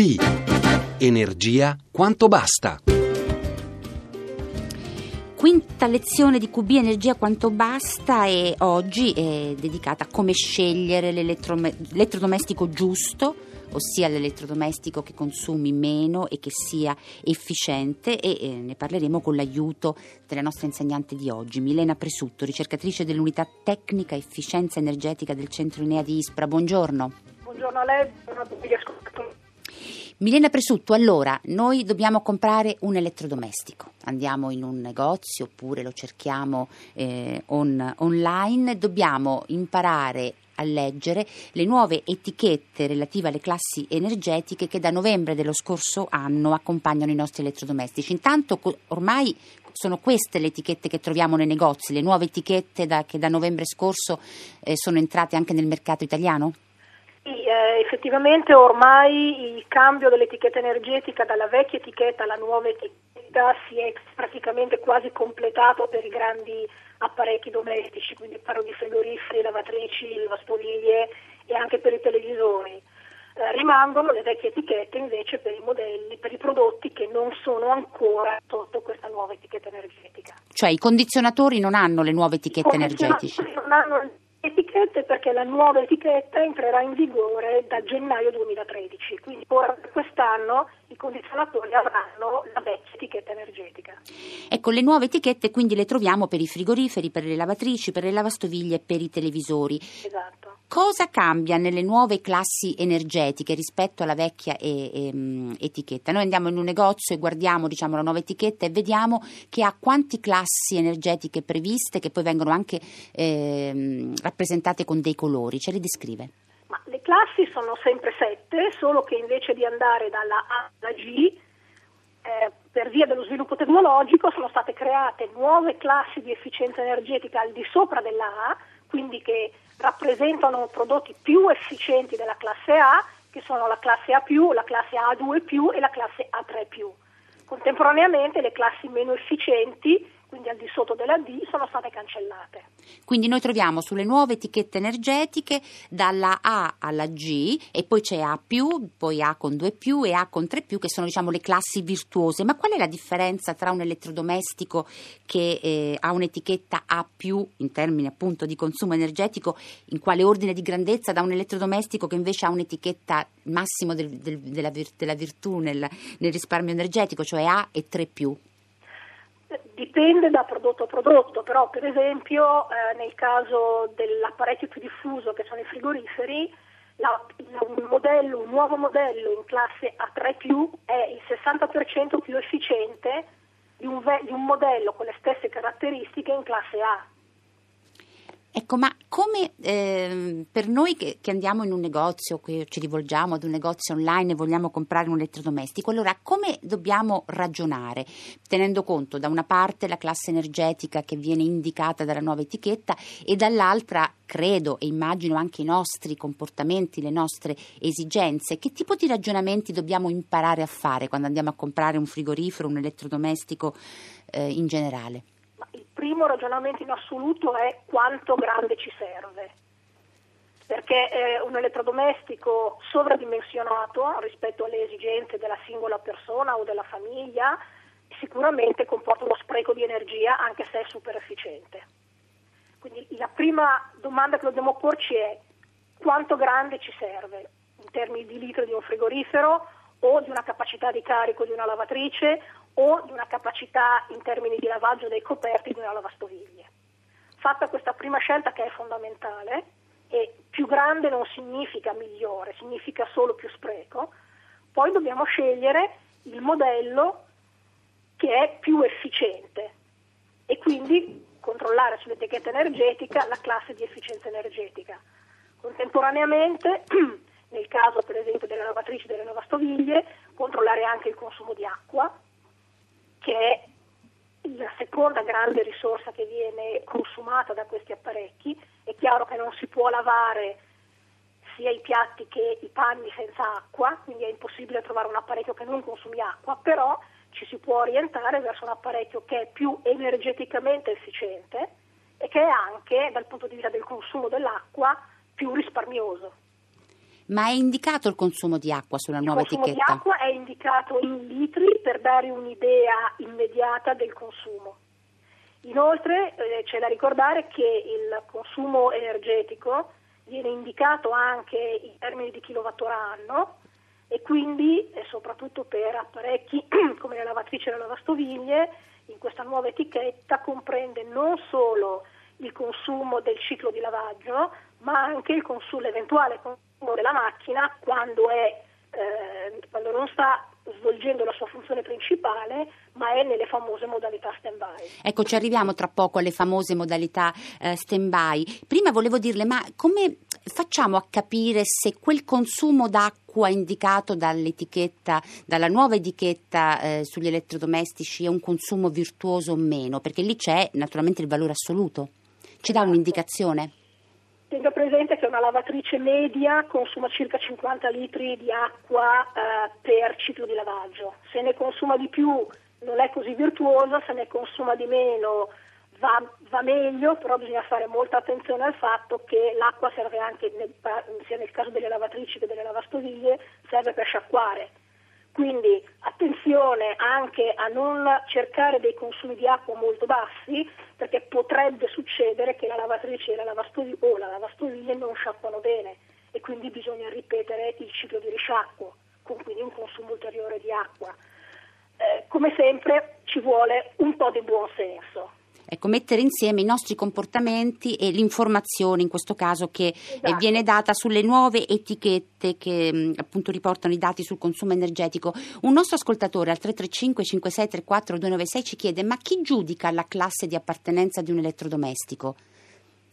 QB. Energia quanto basta. Quinta lezione di QB Energia quanto basta e oggi è dedicata a come scegliere l'elettrodomestico giusto ossia l'elettrodomestico che consumi meno e che sia efficiente e eh, ne parleremo con l'aiuto della nostra insegnante di oggi, Milena Presutto, ricercatrice dell'unità tecnica efficienza energetica del centro Enea di Ispra. Buongiorno. Buongiorno a lei, buongiorno a tutti gli ascoltatori. Milena Presutto, allora, noi dobbiamo comprare un elettrodomestico, andiamo in un negozio oppure lo cerchiamo eh, on, online, dobbiamo imparare a leggere le nuove etichette relative alle classi energetiche che da novembre dello scorso anno accompagnano i nostri elettrodomestici. Intanto ormai sono queste le etichette che troviamo nei negozi, le nuove etichette da, che da novembre scorso eh, sono entrate anche nel mercato italiano? Sì, eh, effettivamente ormai il cambio dell'etichetta energetica dalla vecchia etichetta alla nuova etichetta si è praticamente quasi completato per i grandi apparecchi domestici, quindi parlo di frigoriferi, lavatrici, lavastoviglie e anche per i televisori. Eh, rimangono le vecchie etichette invece per i modelli, per i prodotti che non sono ancora sotto questa nuova etichetta energetica. Cioè i condizionatori non hanno le nuove etichette energetiche? Non hanno etichette perché la nuova etichetta entrerà in vigore da gennaio 2013, quindi ora per quest'anno i condizionatori avranno la vecchia etichetta energetica. Ecco, le nuove etichette quindi le troviamo per i frigoriferi, per le lavatrici, per le lavastoviglie e per i televisori. Esatto. Cosa cambia nelle nuove classi energetiche rispetto alla vecchia e, e, um, etichetta? Noi andiamo in un negozio e guardiamo diciamo, la nuova etichetta e vediamo che ha quante classi energetiche previste che poi vengono anche eh, rappresentate con dei colori. Ce le descrive? Ma le classi sono sempre sette, solo che invece di andare dalla A alla G eh, per via dello sviluppo tecnologico sono state create nuove classi di efficienza energetica al di sopra della A, quindi che rappresentano prodotti più efficienti della classe A, che sono la classe A, la classe A2 e la classe A3. Contemporaneamente le classi meno efficienti quindi al di sotto della D, sono state cancellate. Quindi noi troviamo sulle nuove etichette energetiche dalla A alla G e poi c'è A, poi A con 2 e A con 3 che sono diciamo le classi virtuose. Ma qual è la differenza tra un elettrodomestico che eh, ha un'etichetta A in termini appunto di consumo energetico, in quale ordine di grandezza, da un elettrodomestico che invece ha un'etichetta massimo del, del, della, della, virtù nel, nel risparmio energetico, cioè A e 3 Dipende da prodotto a prodotto, però per esempio eh, nel caso dell'apparecchio più diffuso che sono i frigoriferi, la, un, modello, un nuovo modello in classe A3 è il 60% più efficiente di un, di un modello con le stesse caratteristiche in classe A. Ecco, ma come eh, per noi che, che, andiamo in un negozio, che ci rivolgiamo ad un negozio online e vogliamo comprare un elettrodomestico, allora come dobbiamo ragionare, tenendo conto da una parte la classe energetica che viene indicata dalla nuova etichetta e dall'altra, credo e immagino anche i nostri comportamenti, le nostre esigenze, che tipo di ragionamenti dobbiamo imparare a fare quando andiamo a comprare un frigorifero, un elettrodomestico eh, in generale? Primo ragionamento in assoluto è quanto grande ci serve, perché eh, un elettrodomestico sovradimensionato rispetto alle esigenze della singola persona o della famiglia sicuramente comporta uno spreco di energia anche se è super efficiente. Quindi la prima domanda che dobbiamo porci è quanto grande ci serve in termini di litri di un frigorifero o di una capacità di carico di una lavatrice o di una capacità in termini di lavaggio dei coperti di una lavastoviglie. Fatta questa prima scelta che è fondamentale, e più grande non significa migliore, significa solo più spreco, poi dobbiamo scegliere il modello che è più efficiente e quindi controllare sull'etichetta energetica la classe di efficienza energetica. Contemporaneamente, nel caso per esempio delle lavatrici delle lavastoviglie, controllare anche il consumo di acqua, che è la seconda grande risorsa che viene consumata da questi apparecchi. È chiaro che non si può lavare sia i piatti che i panni senza acqua, quindi è impossibile trovare un apparecchio che non consumi acqua, però ci si può orientare verso un apparecchio che è più energeticamente efficiente e che è anche, dal punto di vista del consumo dell'acqua, più risparmioso. Ma è indicato il consumo di acqua sulla il nuova consumo etichetta? di acqua è indicato in litri per dare un'idea immediata del consumo. Inoltre eh, c'è da ricordare che il consumo energetico viene indicato anche in termini di kilowattora anno e quindi eh, soprattutto per apparecchi come le lavatrici e le lavastoviglie in questa nuova etichetta comprende non solo il consumo del ciclo di lavaggio ma anche il consumo, l'eventuale consumo della macchina quando, è, eh, quando non sta svolgendo la sua funzione principale, ma è nelle famose modalità stand-by. Ecco, ci arriviamo tra poco alle famose modalità eh, stand-by. Prima volevo dirle, ma come facciamo a capire se quel consumo d'acqua indicato dall'etichetta, dalla nuova etichetta eh, sugli elettrodomestici è un consumo virtuoso o meno? Perché lì c'è naturalmente il valore assoluto. Ci dà un'indicazione? Tenga presente che una lavatrice media consuma circa 50 litri di acqua eh, per ciclo di lavaggio. Se ne consuma di più non è così virtuosa, se ne consuma di meno va, va meglio, però bisogna fare molta attenzione al fatto che l'acqua serve anche, nel, sia nel caso delle lavatrici che delle lavastoviglie, serve per sciacquare. Quindi attenzione anche a non cercare dei consumi di acqua molto bassi perché potrebbe succedere che la lavatrice la lavastoviglie, o la lavastoviglie non sciacquano bene e quindi bisogna ripetere il ciclo di risciacquo con quindi un consumo ulteriore di acqua. Eh, come sempre ci vuole un po' di buon senso. Ecco, mettere insieme i nostri comportamenti e l'informazione, in questo caso, che esatto. eh, viene data sulle nuove etichette che mh, appunto riportano i dati sul consumo energetico. Un nostro ascoltatore al 335 5634 296 ci chiede: ma chi giudica la classe di appartenenza di un elettrodomestico?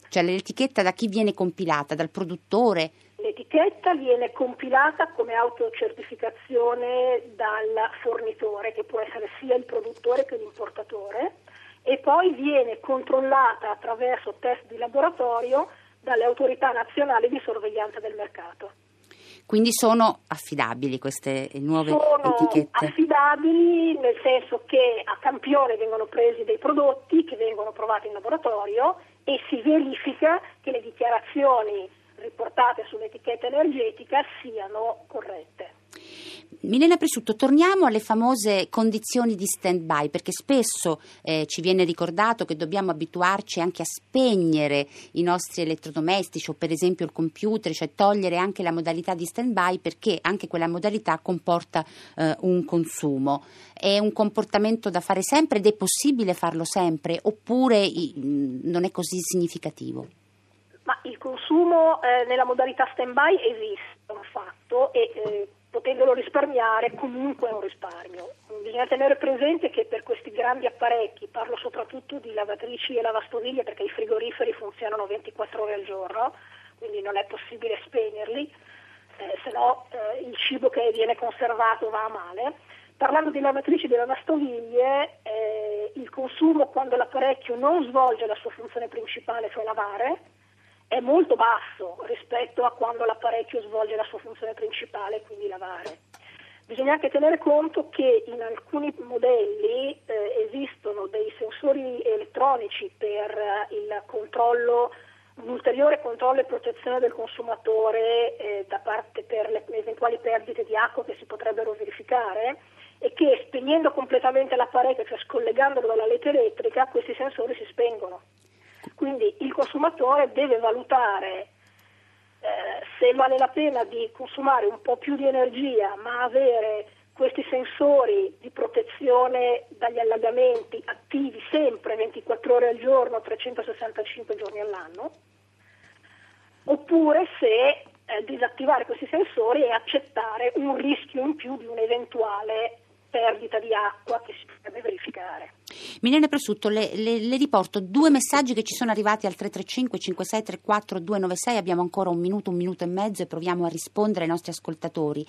Cioè l'etichetta da chi viene compilata? Dal produttore? L'etichetta viene compilata come autocertificazione dal fornitore, che può essere sia il produttore che l'importatore, e poi viene controllata attraverso test di laboratorio dalle autorità nazionali di sorveglianza del mercato. Quindi sono affidabili queste nuove sono etichette? affidabili nel senso che a campione vengono presi dei prodotti che vengono provati in laboratorio e si verifica che le dichiarazioni riportate sull'etichetta energetica siano corrette. Milena Presciutto, torniamo alle famose condizioni di stand-by, perché spesso eh, ci viene ricordato che dobbiamo abituarci anche a spegnere i nostri elettrodomestici o per esempio il computer, cioè togliere anche la modalità di stand-by perché anche quella modalità comporta eh, un consumo. È un comportamento da fare sempre ed è possibile farlo sempre oppure i, non è così significativo? Ma il consumo eh, nella modalità stand-by esiste, è un fatto e eh, potendolo risparmiare comunque è un risparmio. Bisogna tenere presente che per questi grandi apparecchi, parlo soprattutto di lavatrici e lavastoviglie perché i frigoriferi funzionano 24 ore al giorno, quindi non è possibile spegnerli, eh, se no eh, il cibo che viene conservato va a male. Parlando di lavatrici e lavastoviglie, eh, il consumo quando l'apparecchio non svolge la sua funzione principale, cioè lavare, è molto basso rispetto a quando l'apparecchio svolge la sua funzione principale, quindi lavare. Bisogna anche tenere conto che in alcuni modelli eh, esistono dei sensori elettronici per eh, il controllo, un ulteriore controllo e protezione del consumatore eh, da parte per le eventuali perdite di acqua che si potrebbero verificare e che spegnendo completamente l'apparecchio, cioè scollegandolo dalla rete elettrica, questi sensori si spengono. Quindi il consumatore deve valutare eh, se vale la pena di consumare un po' più di energia, ma avere questi sensori di protezione dagli allagamenti attivi sempre 24 ore al giorno, 365 giorni all'anno, oppure se eh, disattivare questi sensori e accettare un rischio in più di un'eventuale perdita di acqua che si potrebbe verificare. Milena Presutto, le, le, le, riporto due messaggi che ci sono arrivati al 335 5634 296, abbiamo ancora un minuto, un minuto e mezzo e proviamo a rispondere ai nostri ascoltatori.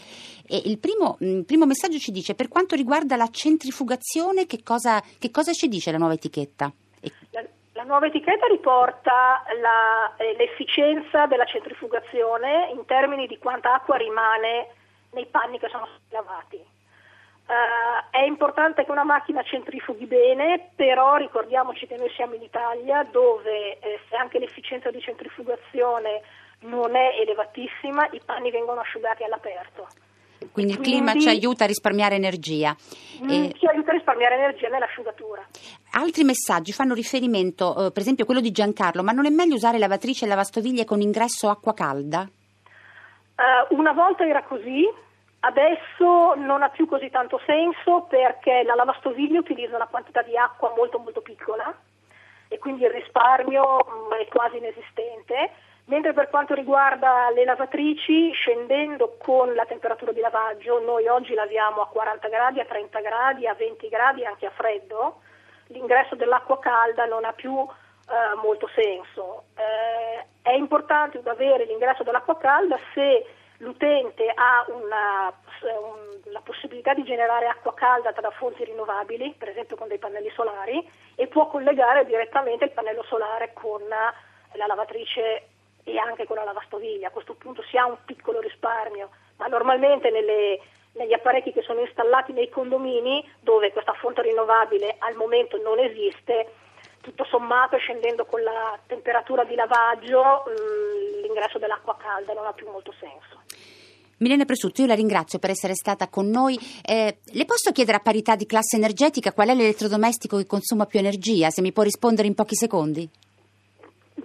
E il, primo, il primo messaggio ci dice, per quanto riguarda la centrifugazione, che cosa, che cosa ci dice la nuova etichetta? La, la nuova etichetta riporta la, eh, l'efficienza della centrifugazione in termini di quanta acqua rimane nei panni che sono stati lavati. Uh, è importante che una macchina centrifughi bene, però ricordiamoci che noi siamo in Italia dove eh, se anche l'efficienza di centrifugazione non è elevatissima, i panni vengono asciugati all'aperto. Quindi il clima ci aiuta a risparmiare energia. Mm, e... Ci aiuta a risparmiare energia nell'asciugatura. Altri messaggi fanno riferimento, eh, per esempio quello di Giancarlo, ma non è meglio usare lavatrice e lavastoviglie con ingresso acqua calda? Uh, una volta era così, adesso non ha più così tanto senso perché la lavastoviglie utilizza una quantità di acqua molto molto piccola e quindi il risparmio mm, è quasi inesistente Mentre per quanto riguarda le lavatrici, scendendo con la temperatura di lavaggio, noi oggi laviamo a 40 gradi, a 30 gradi, a 20 gradi, anche a freddo, l'ingresso dell'acqua calda non ha più eh, molto senso. Eh, è importante avere l'ingresso dell'acqua calda se l'utente ha una, un, la possibilità di generare acqua calda da fonti rinnovabili, per esempio con dei pannelli solari, e può collegare direttamente il pannello solare con la lavatrice e anche con la lavastoviglie. A questo punto si ha un piccolo risparmio, ma normalmente nelle, negli apparecchi che sono installati nei condomini, dove questa fonte rinnovabile al momento non esiste, tutto sommato scendendo con la temperatura di lavaggio mh, l'ingresso dell'acqua calda non ha più molto senso. Milena Presutto, io la ringrazio per essere stata con noi. Eh, le posso chiedere a parità di classe energetica qual è l'elettrodomestico che consuma più energia? Se mi può rispondere in pochi secondi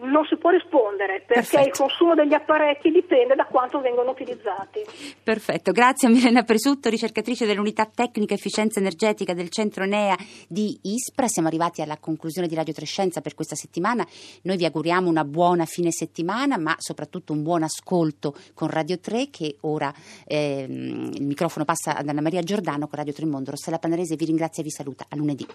non si può rispondere perché Perfetto. il consumo degli apparecchi dipende da quanto vengono utilizzati. Perfetto, grazie a Milena Presutto, ricercatrice dell'unità tecnica efficienza energetica del centro NEA di Ispra. Siamo arrivati alla conclusione di Radio Trescenza per questa settimana. Noi vi auguriamo una buona fine settimana, ma soprattutto un buon ascolto con Radio 3 che ora ehm, il microfono passa ad Anna Maria Giordano con Radio 3 Mondo. Rossella Panarese vi ringrazia e vi saluta. A lunedì.